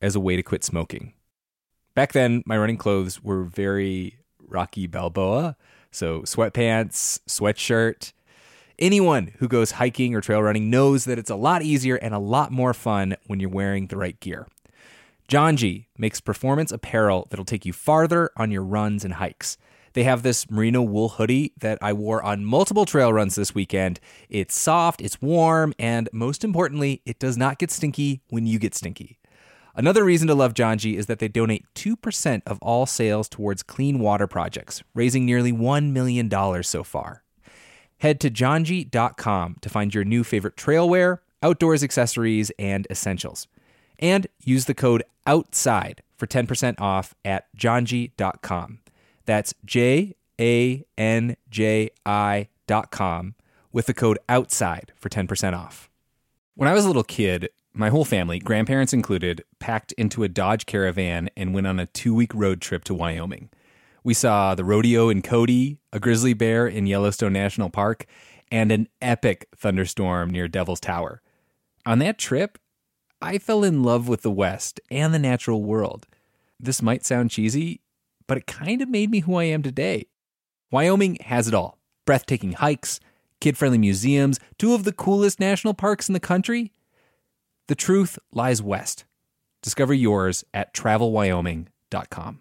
as a way to quit smoking. Back then, my running clothes were very Rocky Balboa, so sweatpants, sweatshirt. Anyone who goes hiking or trail running knows that it's a lot easier and a lot more fun when you're wearing the right gear. Janji makes performance apparel that'll take you farther on your runs and hikes. They have this merino wool hoodie that I wore on multiple trail runs this weekend. It's soft, it's warm, and most importantly, it does not get stinky when you get stinky. Another reason to love Janji is that they donate 2% of all sales towards clean water projects, raising nearly $1 million so far. Head to janji.com to find your new favorite trailwear, outdoors accessories, and essentials. And use the code OUTSIDE for 10% off at janji.com. That's J A N J I dot com with the code OUTSIDE for 10% off. When I was a little kid, my whole family, grandparents included, packed into a Dodge Caravan and went on a two week road trip to Wyoming. We saw the rodeo in Cody, a grizzly bear in Yellowstone National Park, and an epic thunderstorm near Devil's Tower. On that trip, I fell in love with the West and the natural world. This might sound cheesy, but it kind of made me who I am today. Wyoming has it all breathtaking hikes, kid friendly museums, two of the coolest national parks in the country. The truth lies west. Discover yours at travelwyoming.com.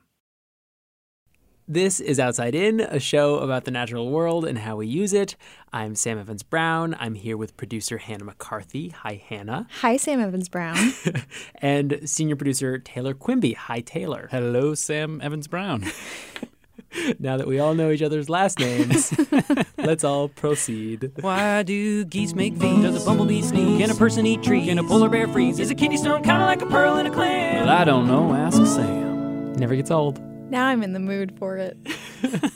This is Outside In, a show about the natural world and how we use it. I'm Sam Evans Brown. I'm here with producer Hannah McCarthy. Hi, Hannah. Hi, Sam Evans Brown. and senior producer Taylor Quimby. Hi, Taylor. Hello, Sam Evans Brown. now that we all know each other's last names, let's all proceed. Why do geese make V's? Does a bumblebee sneeze? Can a person eat trees? Can a polar bear freeze? Is a kidney stone kind of like a pearl in a clam? Well, I don't know. Ask Sam. Never gets old. Now I'm in the mood for it.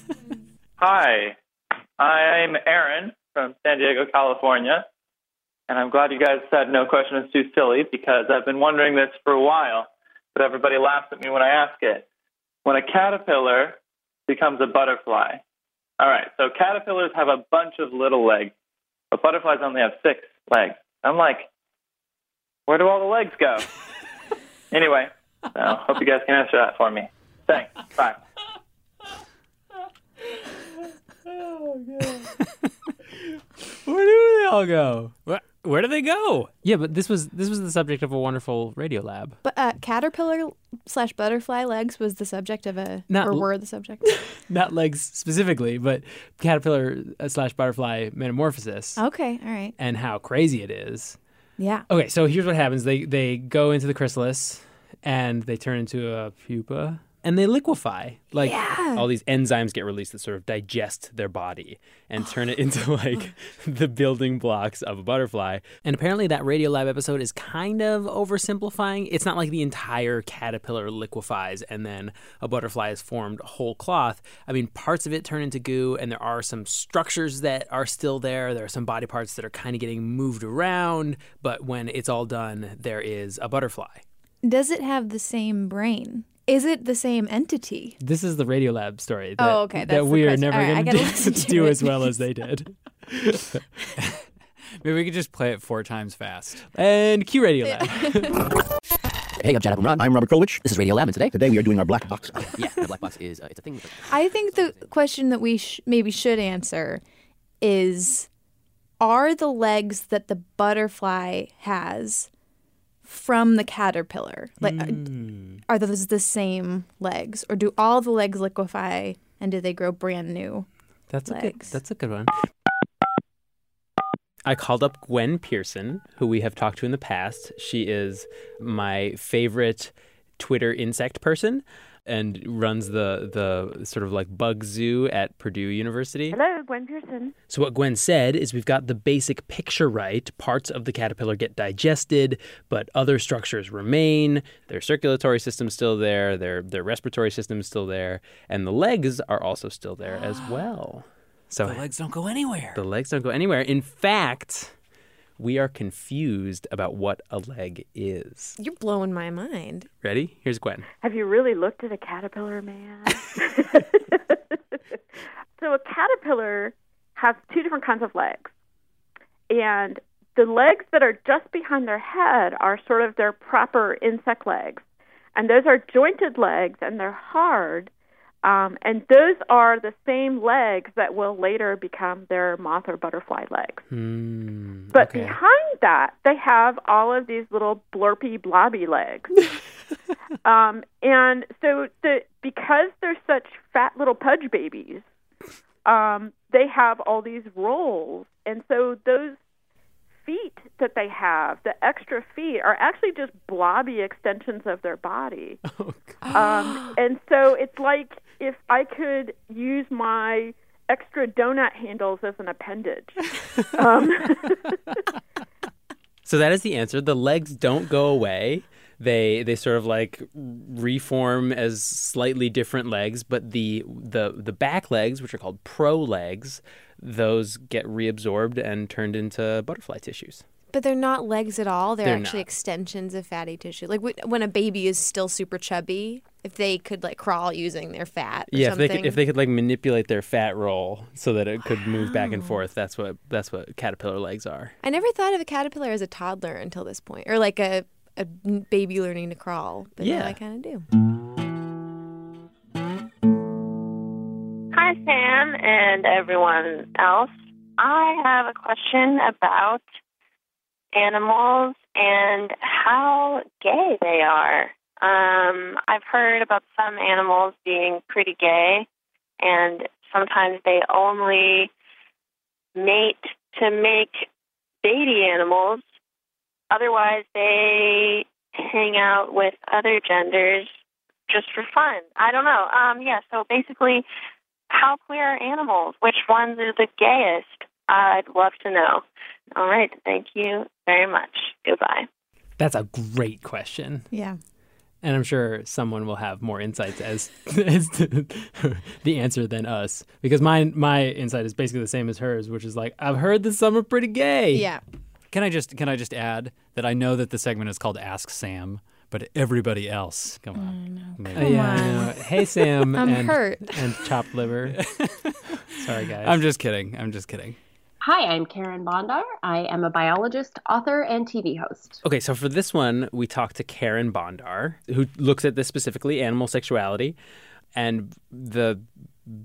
Hi, I'm Aaron from San Diego, California, and I'm glad you guys said no question is too silly because I've been wondering this for a while, but everybody laughs at me when I ask it. When a caterpillar becomes a butterfly, all right, so caterpillars have a bunch of little legs, but butterflies only have six legs. I'm like, where do all the legs go? anyway, so hope you guys can answer that for me. Thanks. Bye. oh, God. Where do they all go? Where, where do they go? Yeah, but this was this was the subject of a wonderful radio lab. But uh, caterpillar slash butterfly legs was the subject of a, Not or were the subject. Not legs specifically, but caterpillar uh, slash butterfly metamorphosis okay, all right. and how crazy it is. Yeah. Okay, so here's what happens: they they go into the chrysalis and they turn into a pupa and they liquefy. Like Yeah. all these enzymes get released that sort of digest their body and turn it into like the building blocks of a butterfly. And apparently that Radiolab episode is kind of oversimplifying. It's not like the entire caterpillar liquefies and then a butterfly is formed whole cloth. I mean, parts of it turn into goo and there are some structures that are still there. There are some body parts that are kind of getting moved around, but when it's all done, there is a butterfly. Does it have the same brain? Is it the same entity? This is the Radiolab story. That, Oh, okay, that's that we are never All right, I going gotta to do as well as they did. Maybe we could just play it four times fast. And Q Radiolab. Hey, I'm Jad Abumrad. I'm Robert Krulwich. This is Radio Lab, and today, Today we are doing our black box. yeah, the black box is uh, it's a thing. With I think the question that we sh- maybe should answer is are the legs that the butterfly has from the caterpillar? Like uh, Hmm. are those the same legs or do all the legs liquefy and do they grow brand new? That's a good. That's a good one. I called up Gwen Pearson, who we have talked to in the past. She is my favorite Twitter insect person. And runs the the sort of like bug zoo at Purdue University. Hello, Gwen Pearson. So what Gwen said is we've got the basic picture right. Parts of the caterpillar get digested, but other structures remain. Their circulatory system's still there, their their respiratory system's still there, and the legs are also still there as well. So The legs don't go anywhere. the legs don't go anywhere. In fact, we are confused about what a leg is. You're blowing my mind. Ready? Here's Gwen. Have you really looked at a caterpillar, man? so a caterpillar has two different kinds of legs. And the legs that are just behind their head are sort of their proper insect legs. And those are jointed legs and they're hard. Um, and those are the same legs that will later become their moth or butterfly legs. Hmm. But okay. behind that, they have all of these little blurpy, blobby legs. um, and so, the because they're such fat little pudge babies, um, they have all these rolls, and so those feet that they have, the extra feet, are actually just blobby extensions of their body. um, and so it's like if I could use my extra donut handles as an appendage. um, So that is the answer. The legs don't go away. They they sort of like reform as slightly different legs, but the the the back legs, which are called pro legs, those get reabsorbed and turned into butterfly tissues. But they're not legs at all. They're, They're actually not. extensions of fatty tissue. Like wh- when a baby is still super chubby, if they could like crawl using their fat or yeah, if they could, if they could like manipulate their fat roll so that it could move back and forth, that's what that's what caterpillar legs are. I never thought of a caterpillar as a toddler until this point, or like a, a baby learning to crawl. But Yeah. I kind of do. Hi, Sam, and everyone else. I have a question about animals and how gay they are. Um, I've heard about some animals being pretty gay, and sometimes they only mate to make baby animals. Otherwise, they hang out with other genders just for fun. I don't know. Um, yeah, so basically, how queer are animals? Which ones are the gayest? I'd love to know. All right. Thank you very much. Goodbye. That's a great question. Yeah. And I'm sure someone will have more insights as, as to the answer than us. Because my my insight is basically the same as hers, which is like, I've heard that some are pretty gay. Yeah. Can I just can I just add that I know that the segment is called Ask Sam, but everybody else, come on, maybe. Uh, yeah, I know. Hey Sam I'm and, hurt. and chopped liver. Sorry guys. I'm just kidding. I'm just kidding. Hi, I'm Carin Bondar. I am a biologist, author, and TV host. Okay, so for this one, we talked to Carin Bondar, who looks at this specifically, animal sexuality. And the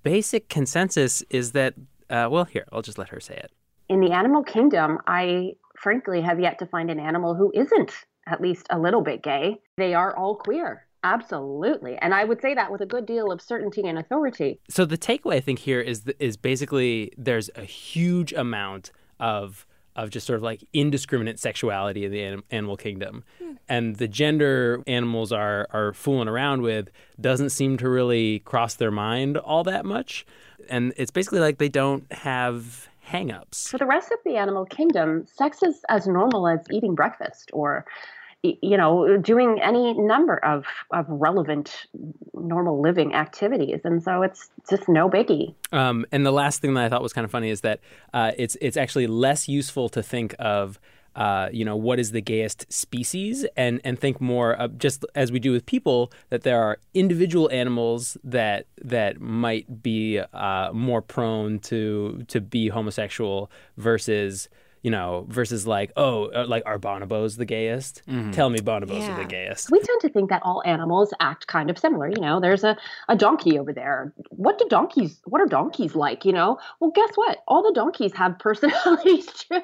basic consensus is that, uh, well, here, I'll just let her say it. In the animal kingdom, I frankly have yet to find an animal who isn't at least a little bit gay. They are all queer. Absolutely. And I would say that with a good deal of certainty and authority. So the takeaway I think here is is basically there's a huge amount of of just sort of like indiscriminate sexuality in the anim- animal kingdom, hmm. and the gender animals are are fooling around with doesn't seem to really cross their mind all that much, and it's basically like they don't have hangups. For the rest of the animal kingdom, sex is as normal as eating breakfast or y- you know doing any number of, of relevant normal living activities and so it's just no biggie Um, and the last thing that I thought was kind of funny is that uh, it's it's actually less useful to think of. Uh, you know what is the gayest species, and and think more of just as we do with people that there are individual animals that that might be uh, more prone to to be homosexual versus you know versus like oh uh, like are bonobos the gayest? Tell me bonobos are the gayest. we tend to think that all animals act kind of similar you know there's a, a donkey over there what do donkeys what are donkeys like you know well guess what all the donkeys have personalities too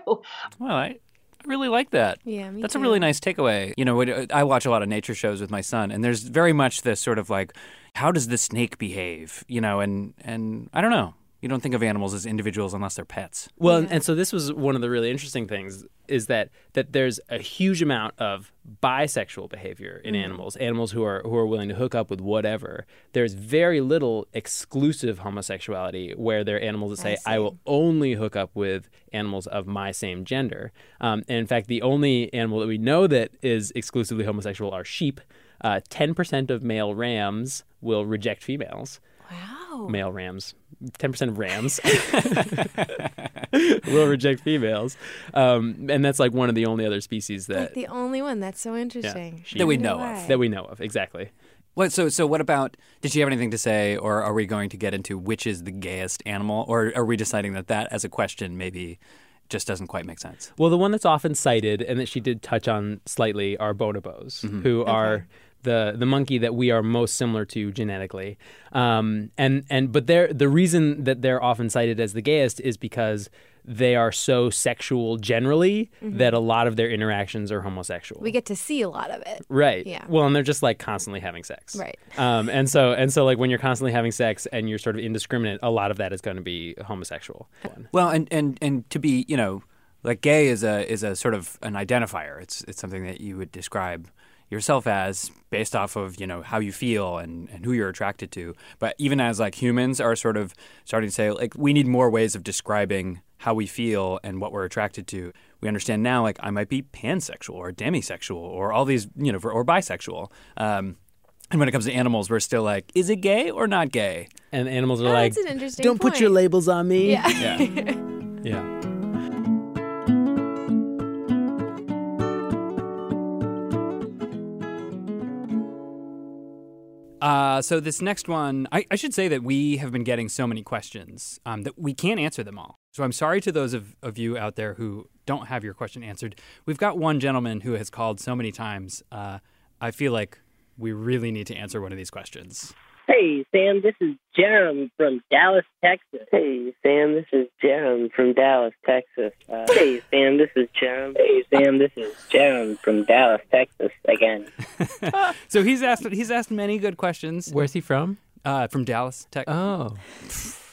Well, I, I really like that. Yeah, me That's too. a really nice takeaway. You know, I watch a lot of nature shows with my son, and there's very much this sort of like, how does the snake behave? You know, and and I don't know. You don't think of animals as individuals unless they're pets. Well, and- and so this was one of the really interesting things is that that there's a huge amount of bisexual behavior in Mhm. animals, animals who are who are willing to hook up with whatever. There's very little exclusive homosexuality where there are animals that say, "I, will only hook up with animals of my same gender." Um, and in fact, the only animal that we know that is exclusively homosexual are sheep. Uh, Ten percent of male rams will reject females. Wow. Male rams. Ten percent of rams will reject females, um, and that's like one of the only other species that Like the only one. That's so interesting. sheep- That we know of. That we know of, exactly. What so so what about did she have anything to say or are we going to get into which is the gayest animal or are we deciding that that as a question maybe just doesn't quite make sense? Well, the one that's often cited and that she did touch on slightly are bonobos, Mhm. who are the the monkey that we are most similar to genetically. Um, and and but they're the reason that they're often cited as the gayest is because they are so sexual generally Mhm. that a lot of their interactions are homosexual. We get to see a lot of it. Right. Yeah. Well, and they're just like constantly having sex. Right. Um, and so and so like when you're constantly having sex and you're sort of indiscriminate, a lot of that is going to be homosexual. Well, and, and, and to be, you know, like gay is a is a sort of an identifier. It's it's something that you would describe yourself as based off of, you know, how you feel and, and who you're attracted to. But even as like humans are sort of starting to say like we need more ways of describing how we feel and what we're attracted to. We understand now like I might be pansexual or demisexual or all these, you know, or bisexual. Um, and when it comes to animals, we're still like, is it gay or not gay? And animals are Oh, like, that's an interesting don't put your labels on me. Yeah. Yeah. Yeah. Uh, so this next one, I, I should say that we have been getting so many questions um, that we can't answer them all. So I'm sorry to those of, of you out there who don't have your question answered. We've got one gentleman who has called so many times. Uh, I feel like we really need to answer one of these questions. Hey, Sam, this is Jerem from Dallas, Texas. Hey, Sam, this is Jerem from Dallas, Texas. Uh, hey, Sam, this is Jerem. Hey, Sam, this is Jerem from Dallas, Texas again. So he's asked he's asked many good questions. Where's he from? Uh, from Dallas, Texas. Oh.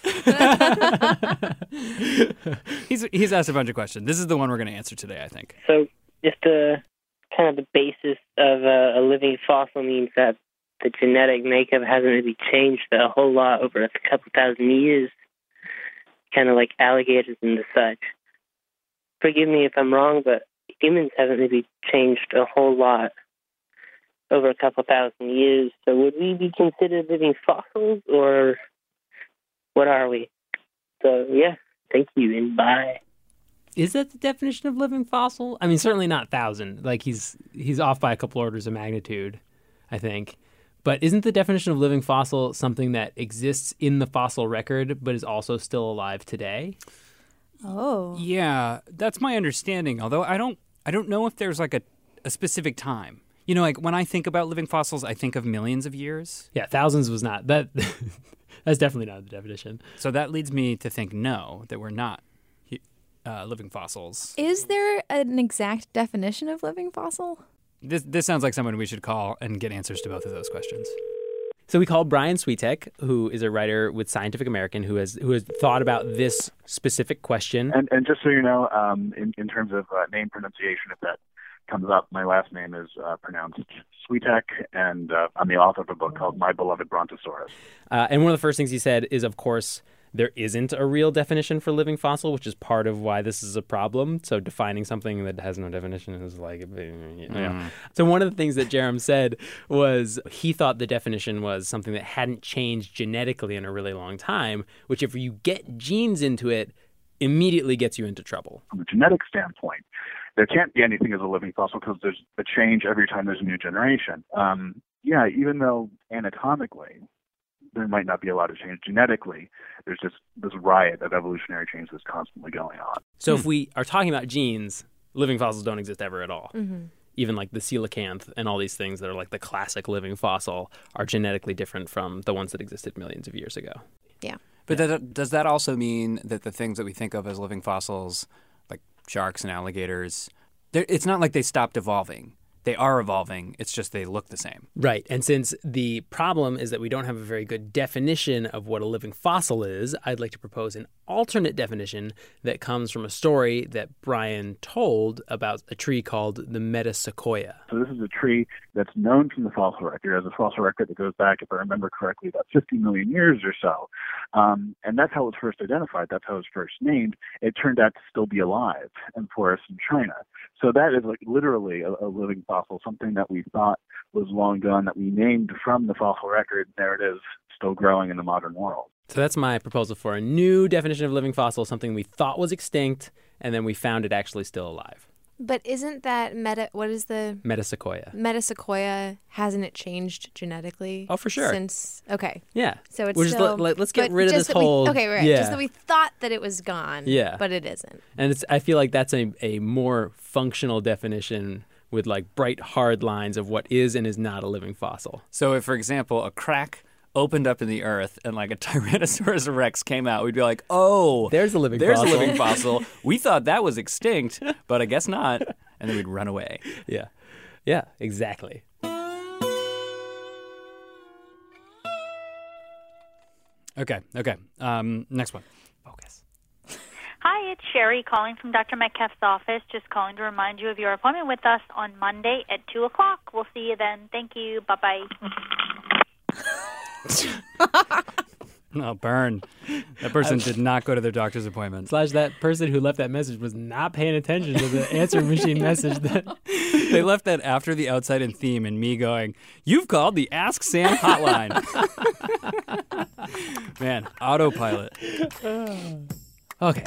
he's he's asked a bunch of questions. This is the one we're going to answer today, I think. So, just uh, kind of the basis of uh, a living fossil means that the genetic makeup hasn't really changed a whole lot over a couple thousand years, kind of like alligators and the such. Forgive me if I'm wrong, but humans haven't really changed a whole lot over a couple thousand years. So, would we be considered living fossils, or what are we? So, yeah, thank you and bye. Is that the definition of living fossil? I mean, certainly not thousand. Like he's he's off by a couple orders of magnitude, I think. But isn't the definition of living fossil something that exists in the fossil record but is also still alive today? Oh. Yeah, that's my understanding. Although I don't I don't know if there's like a, a specific time. You know, like when I think about living fossils, I think of millions of years. Yeah, thousands was not that. that's definitely not the definition. So that leads me to think no, that we're not uh, living fossils. Is there an exact definition of living fossil? This this sounds like someone we should call and get answers to both of those questions. So we called Brian Switek, who is a writer with Scientific American, who has who has thought about this specific question. And, and just so you know, um, in, in terms of uh, name pronunciation, if that comes up, my last name is uh, pronounced Switek, and uh, I'm the author of a book called My Beloved Brontosaurus. Uh, and one of the first things he said is, of course, there isn't a real definition for living fossil, which is part of why this is a problem. So defining something that has no definition is like, you know. Mm. So one of the things that Jerem said was he thought the definition was something that hadn't changed genetically in a really long time, which if you get genes into it, immediately gets you into trouble. From a genetic standpoint, there can't be anything as a living fossil because there's a change every time there's a new generation. Um, yeah, even though anatomically there might not be a lot of change genetically, there's just this riot of evolutionary change that's constantly going on. So if we are talking about genes, living fossils don't exist ever at all. Mm-hmm. Even like the coelacanth and all these things that are like the classic living fossil are genetically different from the ones that existed millions of years ago. Yeah. But that, does that also mean that the things that we think of as living fossils, like sharks and alligators, it's not like they stopped evolving. They are evolving. It's just they look the same. Right. And since the problem is that we don't have a very good definition of what a living fossil is, I'd like to propose an alternate definition that comes from a story that Brian told about a tree called the metasequoia. So this is a tree that's known from the fossil record as a fossil record that goes back, if I remember correctly, about 50 million years or so. Um, and that's how it was first identified. That's how it was first named. It turned out to still be alive in forests in China. So that is like literally a, a living fossil, something that we thought was long gone that we named from the fossil record. There it is, still growing in the modern world. So that's my proposal for a new definition of living fossil, something we thought was extinct, and then we found it actually still alive. But isn't that meta? What is the Metasequoia. metasequoia? Hasn't it changed genetically? Oh, for sure. Since okay, Yeah. so it's We're just still. let, us get rid of just this that we- whole. okay, right. Yeah. Just that we thought that it was gone. Yeah. but it isn't. And it's I feel like that's a, a more functional definition with like bright hard lines of what is and is not a living fossil. So if, for example, a crack opened up in the earth and like a Tyrannosaurus rex came out, we'd be like, "Oh, There's a living there's fossil." a living fossil. We thought that was extinct, but I guess not." And then we'd run away. Yeah. Yeah, exactly. Okay. Okay. Um, next one. Focus. Hi, it's Sherry calling from Dr. Metcalf's office. Just calling to remind you of your appointment with us on Monday at 2 o'clock. We'll see you then. Thank you. Bye bye. Oh, burn. That person did not go to their doctor's appointment. Slash that person who left that message was not paying attention to the answer machine message that they left that after the outside and theme and me going, You've called the Ask Sam hotline. Man, autopilot. Okay.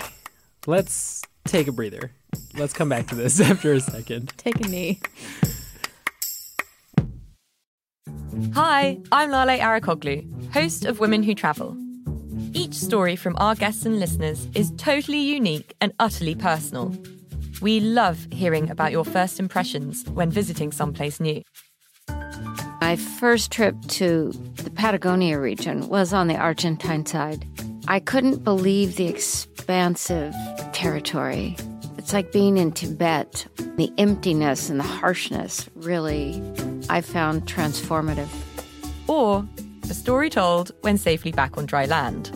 Let's take a breather. Let's come back to this after a second. Take a knee. Hi, I'm Lale Arikoglu, host of Women Who Travel. Each story from our guests and listeners is totally unique and utterly personal. We love hearing about your first impressions when visiting someplace new. My first trip to the Patagonia region was on the Argentine side. I couldn't believe the expansive territory. It's like being in Tibet. The emptiness and the harshness really, I found transformative. Or a story told when safely back on dry land.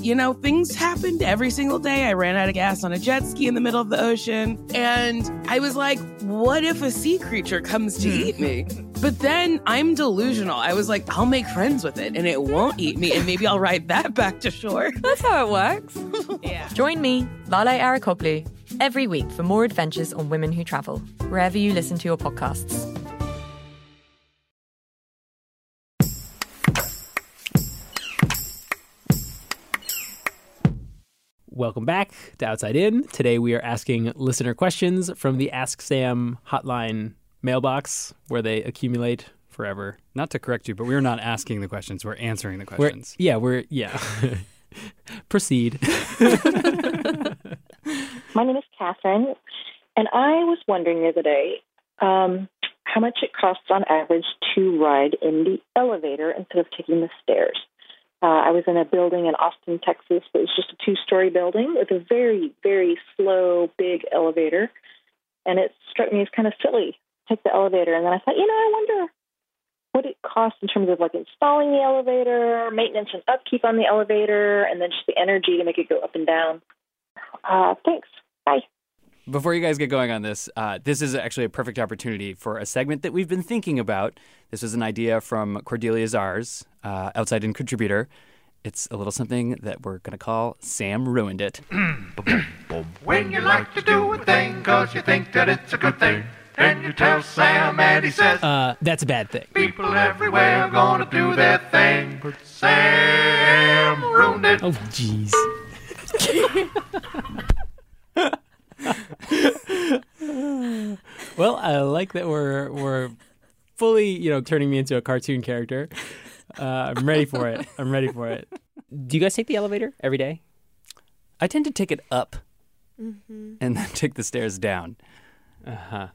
You know, things happened every single day. I ran out of gas on a jet ski in the middle of the ocean. And I was like, what if a sea creature comes to hmm. eat me? But then I'm delusional. I was like, I'll make friends with it and it won't eat me. And maybe I'll ride that back to shore. That's how it works. yeah. Join me, Lale Arikoglu, every week for more adventures on Women Who Travel, wherever you listen to your podcasts. Welcome back to Outside In. Today we are asking listener questions from the Ask Sam hotline mailbox where they accumulate forever. Not to correct you, but we're not asking the questions, we're answering the We're- questions. yeah, we're yeah. Proceed. My name is Catherine, and I was wondering the other day um, how much it costs on average to ride in the elevator instead of taking the stairs. Uh, I was in a building in Austin, Texas. It was just a two story building with a very, very slow, big elevator. And it struck me as kind of silly to take the elevator. And then I thought, you know, I wonder what it costs in terms of like installing the elevator, maintenance and upkeep on the elevator, and then just the energy to make it go up and down. Uh, thanks. Bye. Before you guys get going on this, uh, this is actually a perfect opportunity for a segment that we've been thinking about. This was an idea from Cordelia Zars, uh, outside in contributor. It's a little something that we're going to call Sam Ruined It. When you like to do a thing cause you think that it's a good thing, then you tell Sam and he says, Uh, that's a bad thing. people everywhere are gonna do their thing, but Sam ruined it. Oh, jeez. well, I like that we're we're fully, you know, turning me into a cartoon character. Uh, I'm ready for it. I'm ready for it. Do you guys take the elevator every day? I tend to take it up Mm-hmm. and then take the stairs down. Uh huh.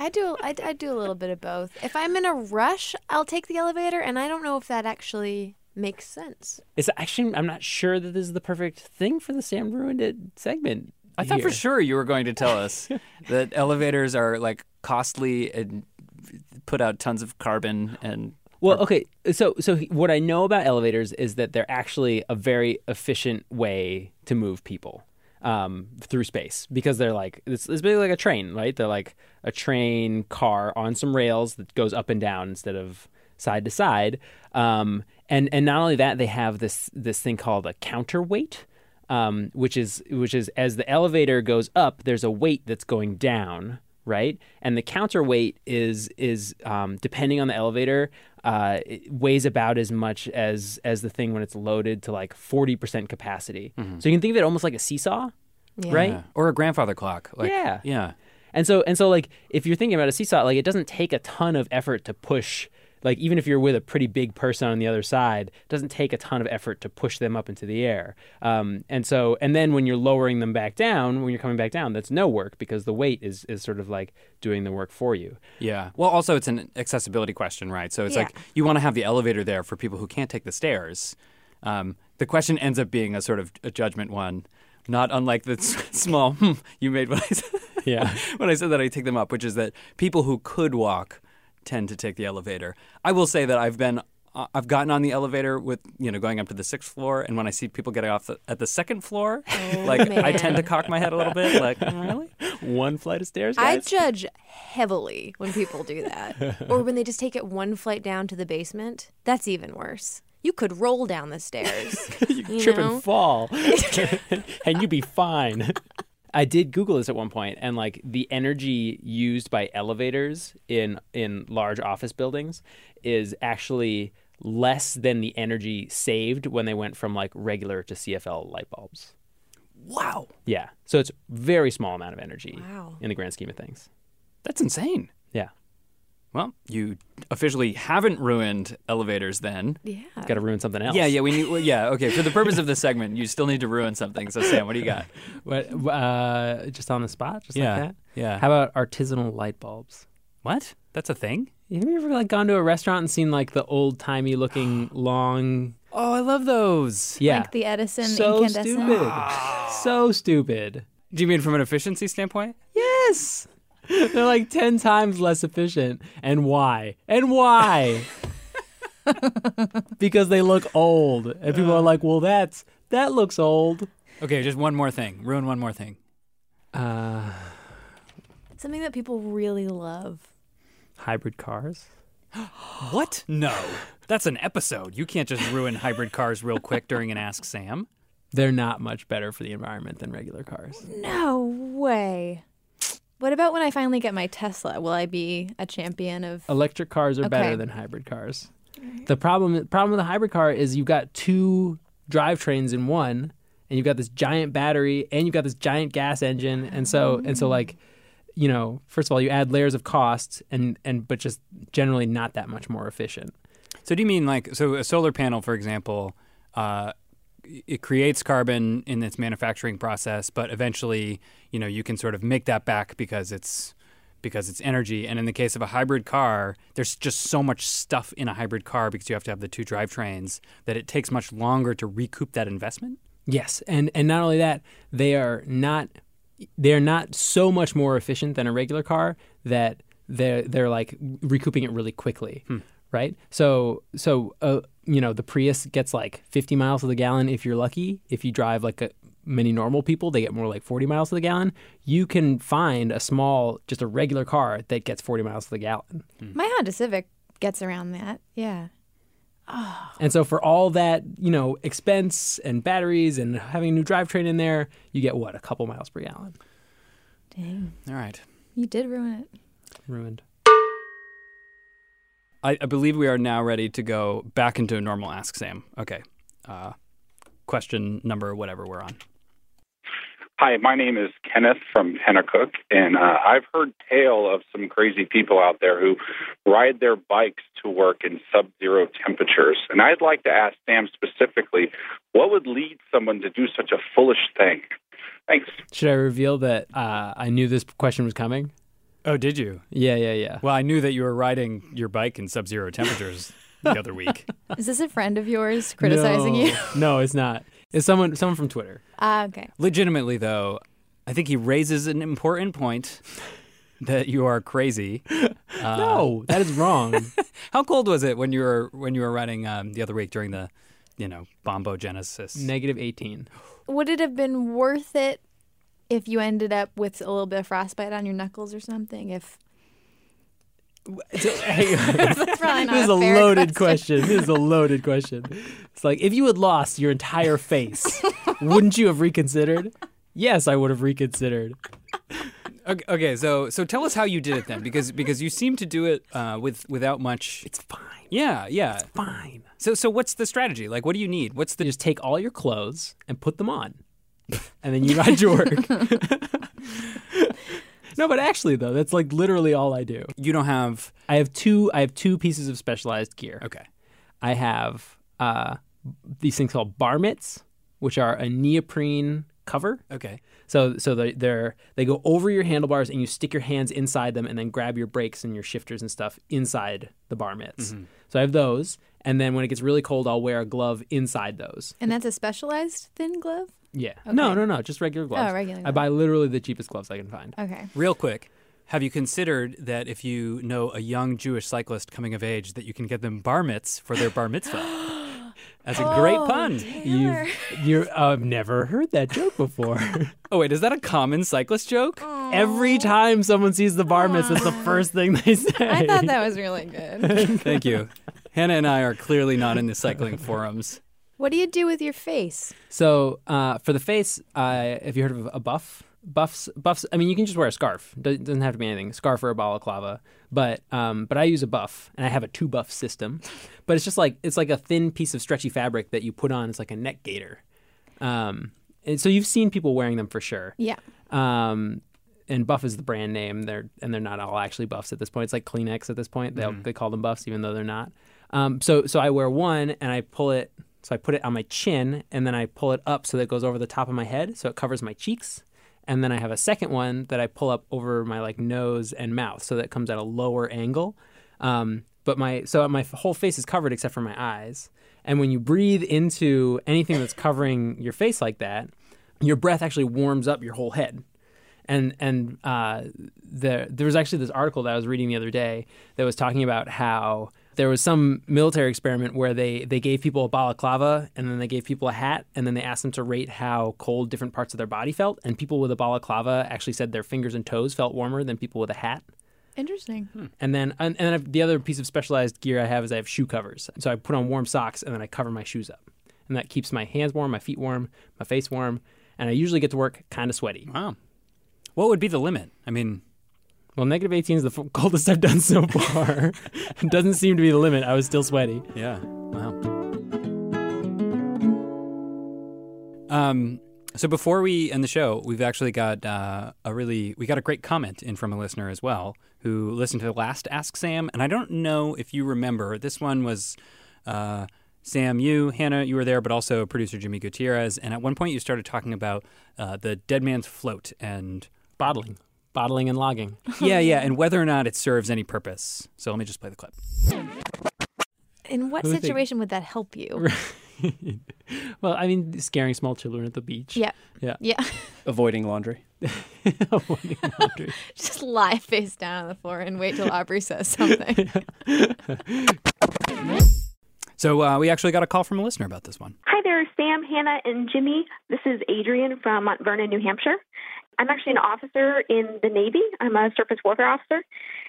I do. I, I do a little bit of both. If I'm in a rush, I'll take the elevator, and I don't know if that actually makes sense. It's actually I'm not sure that this is the perfect thing for the Sam ruined it segment. I thought for sure you were going to tell us that elevators are like costly and put out tons of carbon and Well, okay. So, so what I know about elevators is that they're actually a very efficient way to move people um, through space because they're like it's, it's basically like a train, right? They're like a train car on some rails that goes up and down instead of side to side. Um, and and not only that, they have this this thing called a counterweight. Um, which is which is as the elevator goes up, there's a weight that's going down, right? And the counterweight is is um, depending on the elevator, uh, it weighs about as much as as the thing when it's loaded to like forty percent capacity. Mhm. So you can think of it almost like a seesaw, right? Yeah. or a grandfather clock. Like, yeah, yeah. And so and so like if you're thinking about a seesaw, like it doesn't take a ton of effort to push. Like even if you're with a pretty big person on the other side, it doesn't take a ton of effort to push them up into the air. Um, and so and then when you're lowering them back down, when you're coming back down, that's no work because the weight is is sort of like doing the work for you. Yeah. Well, also it's an accessibility question, right? So it's Yeah. like you want to have the elevator there for people who can't take the stairs. Um, the question ends up being a sort of a judgment one, not unlike the small hmm you made when I said Yeah. when I said that I take them up, which is that people who could walk tend to take the elevator. I will say that I've been uh, I've gotten on the elevator with you know going up to the sixth floor, and when I see people getting off the, at the second floor, like I tend to cock my head a little bit, like really one flight of stairs. I judge heavily when people do that. or when they just take it one flight down to the basement. That's even worse. You could roll down the stairs. you trip know? and fall, and you'd be fine. I did Google this at one point, and like the energy used by elevators in in large office buildings is actually less than the energy saved when they went from like regular to CFL light bulbs. Wow. Yeah, so it's very small amount of energy Wow. in the grand scheme of things. That's insane. Yeah. Well, you officially haven't ruined elevators then. Yeah. Got to ruin something else. Yeah, yeah, we need. well, yeah, okay. For the purpose of this segment, you still need to ruin something. So, Sam, what do you got? What? Uh, just on the spot, just Yeah, like that. yeah. How about artisanal light bulbs? What? That's a thing. Have you ever like gone to a restaurant and seen like the old timey looking long? Oh, I love those. Yeah, Like the Edison so incandescent. stupid. so stupid. Do you mean from an efficiency standpoint? Yes. They're like ten times less efficient. And why? And why? because they look old, and people are like, "Well, that's that looks old." Okay, just one more thing. Ruin one more thing. Uh, Something that people really love. hybrid cars. What? No. That's an episode. You can't just ruin hybrid cars real quick during an Ask Sam. They're not much better for the environment than regular cars. No way. What about when I finally get my Tesla? Will I be a champion of Electric cars are better than hybrid cars. The problem problem with a hybrid car is you've got two drivetrains in one, and you've got this giant battery, and you've got this giant gas engine, and so and so like, you know, first of all, you add layers of costs, and and but just generally not that much more efficient. So do you mean like so a solar panel, for example, uh, it creates carbon in its manufacturing process, but eventually, you know, you can sort of make that back because it's because it's energy. And in the case of a hybrid car, there's just so much stuff in a hybrid car because you have to have the two drivetrains that it takes much longer to recoup that investment. Yes, and and not only that, they are not they are not so much more efficient than a regular car that they're they're like recouping it really quickly, hmm. Right? So so uh, you know the Prius gets like 50 miles to the gallon if you're lucky. If you drive like a, many normal people, they get more like 40 miles to the gallon. You can find a small, just a regular car that gets 40 miles to the gallon. my Honda Civic gets around that. Yeah. And so for all that, you know, expense and batteries and having a new drivetrain in there, you get what, a couple miles per gallon. Dang. All right. You did ruin it. Ruined. I, I believe we are now ready to go back into a normal Ask Sam. Okay. Uh, question number whatever we're on. Hi, my name is Kenneth from Penacook, and uh, I've heard tale of some crazy people out there who ride their bikes to work in sub-zero temperatures. And I'd like to ask Sam specifically, what would lead someone to do such a foolish thing? Thanks. Should I reveal that uh, I knew this question was coming? Oh, did you? Yeah, yeah, yeah. Well, I knew that you were riding your bike in sub-zero temperatures the other week. Is this a friend of yours criticizing no, you? no, it's not. It's someone someone from Twitter. Ah, okay. Legitimately, though, I think he raises an important point that you are crazy. Uh, No, that is wrong. how cold was it when you were when you were running um, the other week during the, you know, bombogenesis? Negative 18. Would it have been worth it if you ended up with a little bit of frostbite on your knuckles or something? If That's probably not this is a a loaded question. This is a loaded question. It's like if you had lost your entire face, wouldn't you have reconsidered? Yes, I would have reconsidered. Okay, okay, so so tell us how you did it then, because because you seem to do it uh, with without much. It's fine. Yeah, yeah, it's fine. So so what's the strategy? Like, what do you need? What's the just take all your clothes and put them on, and then you ride to work. no, but actually though, that's like literally all I do. You don't have. I have two. I have two pieces of specialized gear. Okay. I have uh, these things called bar mitts, which are a neoprene cover. Okay. So so they they're they go over your handlebars and you stick your hands inside them and then grab your brakes and your shifters and stuff inside the bar mitts. Mhm. So I have those, and then when it gets really cold, I'll wear a glove inside those. and that's a specialized thin glove. Yeah. Okay. No, no, no, just regular gloves. Oh, regular I buy literally the cheapest gloves I can find. Okay. Real quick, have you considered that if you know a young Jewish cyclist coming of age, that you can get them bar mitts for their bar mitzvah? That's a great Oh, pun. You've, you're, I've never heard that joke before. oh wait, is that a common cyclist joke? Every time someone sees the bar mitts, that's the first thing they say. I thought that was really good. Thank you. Hannah and I are clearly not in the cycling forums. What do you do with your face? So uh, for the face, uh, have you heard of a buff? Buffs, buffs. I mean, you can just wear a scarf. Do- Doesn't have to be anything. A Scarf or a balaclava. But um, but I use a buff, and I have a two buff system. But it's just like it's like a thin piece of stretchy fabric that you put on. It's like a neck gaiter. Um, and so you've seen people wearing them for sure. Yeah. Um, and Buff is the brand name. They're and they're not all actually Buffs at this point. It's like Kleenex at this point. They Mhm. they call them Buffs even though they're not. Um, so so I wear one and I pull it. So I put it on my chin and then I pull it up so that it goes over the top of my head so it covers my cheeks. And then I have a second one that I pull up over my like nose and mouth so that it comes at a lower angle. Um, but my so my whole face is covered except for my eyes. And when you breathe into anything that's covering your face like that, your breath actually warms up your whole head. And and uh, there there was actually this article that I was reading the other day that was talking about how there was some military experiment where they, they gave people a balaclava and then they gave people a hat and then they asked them to rate how cold different parts of their body felt and people with a balaclava actually said their fingers and toes felt warmer than people with a hat Interesting. Hmm. and then and, and then the other piece of specialized gear I have is I have shoe covers. So I put on warm socks and then I cover my shoes up. And that keeps my hands warm, my feet warm, my face warm, and I usually get to work kind of sweaty. Wow. What would be the limit? I mean, well, negative 18 is the f- coldest I've done so far. it doesn't seem to be the limit. I was still sweaty. Yeah. Wow. Um, so before we end the show, we've actually got uh, a really we got a great comment in from a listener as well who listened to the last Ask Sam, and I don't know if you remember this one was. Uh, Sam, you, Hannah, you were there, but also producer Jimmy Gutierrez. And at one point, you started talking about uh, the dead man's float and bottling, bottling and logging. yeah, yeah, and whether or not it serves any purpose. So let me just play the clip. In what Who think- situation would that help you? well, I mean, scaring small children at the beach. Yeah. Yeah. Yeah. Avoiding laundry. Avoiding laundry. Just lie face down on the floor and wait till Aubrey says something. So uh, we actually got a call from a listener about this one. Hi there, Sam, Hannah, and Jimmy. This is Adrian from Mount Vernon, New Hampshire. I'm actually an officer in the Navy. I'm a surface warfare officer,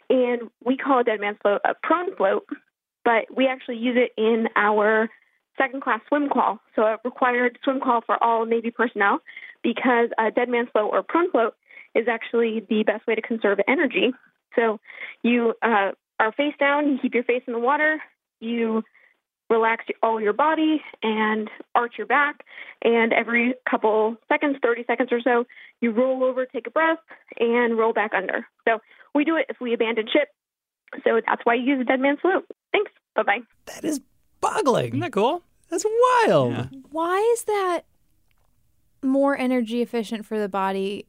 and we call a dead man's float a prone float, but we actually use it in our second class swim call. So a required swim call for all Navy personnel because a dead man's float or prone float is actually the best way to conserve energy. So you uh, are face down, you keep your face in the water, you relax all your body and arch your back. And every couple seconds, 30 seconds or so, you roll over, take a breath, and roll back under. So we do it if we abandon ship. So that's why you use a dead man's float. Thanks. Bye bye. That is boggling. Isn't that cool? That's wild. Why is that more energy efficient for the body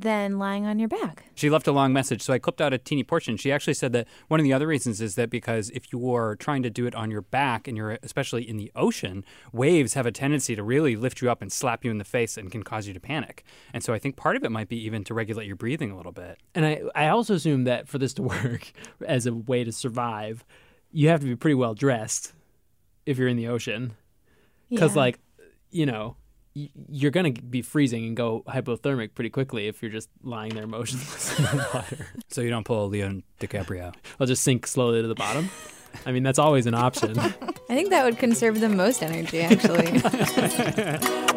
than lying on your back. She left a long message, so I clipped out a teeny portion. She actually said that one of the other reasons is that because if you are trying to do it on your back and you're especially in the ocean, waves have a tendency to really lift you up and slap you in the face and can cause you to panic. And so I think part of it might be even to regulate your breathing a little bit. And I, I also assume that for this to work as a way to survive, you have to be pretty well dressed if you're in the ocean. Because, Yeah. like, you know, y- you're going to be freezing and go hypothermic pretty quickly if you're just lying there motionless in the water. So you don't pull a Leo DiCaprio. I'll just sink slowly to the bottom. I mean, that's always an option. I think that would conserve the most energy, actually.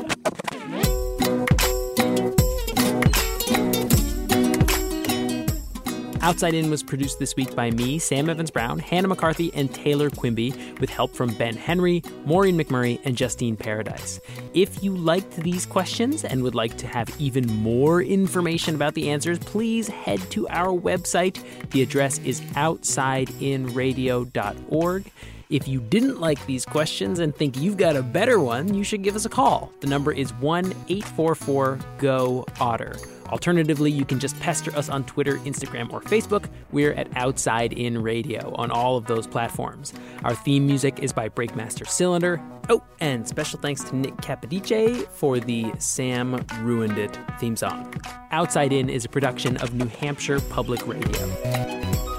Outside In was produced this week by me, Sam Evans Brown, Hannah McCarthy, and Taylor Quimby, with help from Ben Henry, Maureen McMurray, and Justine Paradis. If you liked these questions and would like to have even more information about the answers, please head to our website. The address is outsideinradio.org. If you didn't like these questions and think you've got a better one, you should give us a call. The number is 1 844 GO OTTER. Alternatively, you can just pester us on Twitter, Instagram, or Facebook. We're at Outside In Radio on all of those platforms. Our theme music is by Breakmaster Cylinder. Oh, and special thanks to Nick Capodice for the Sam Ruined It theme song. Outside In is a production of New Hampshire Public Radio.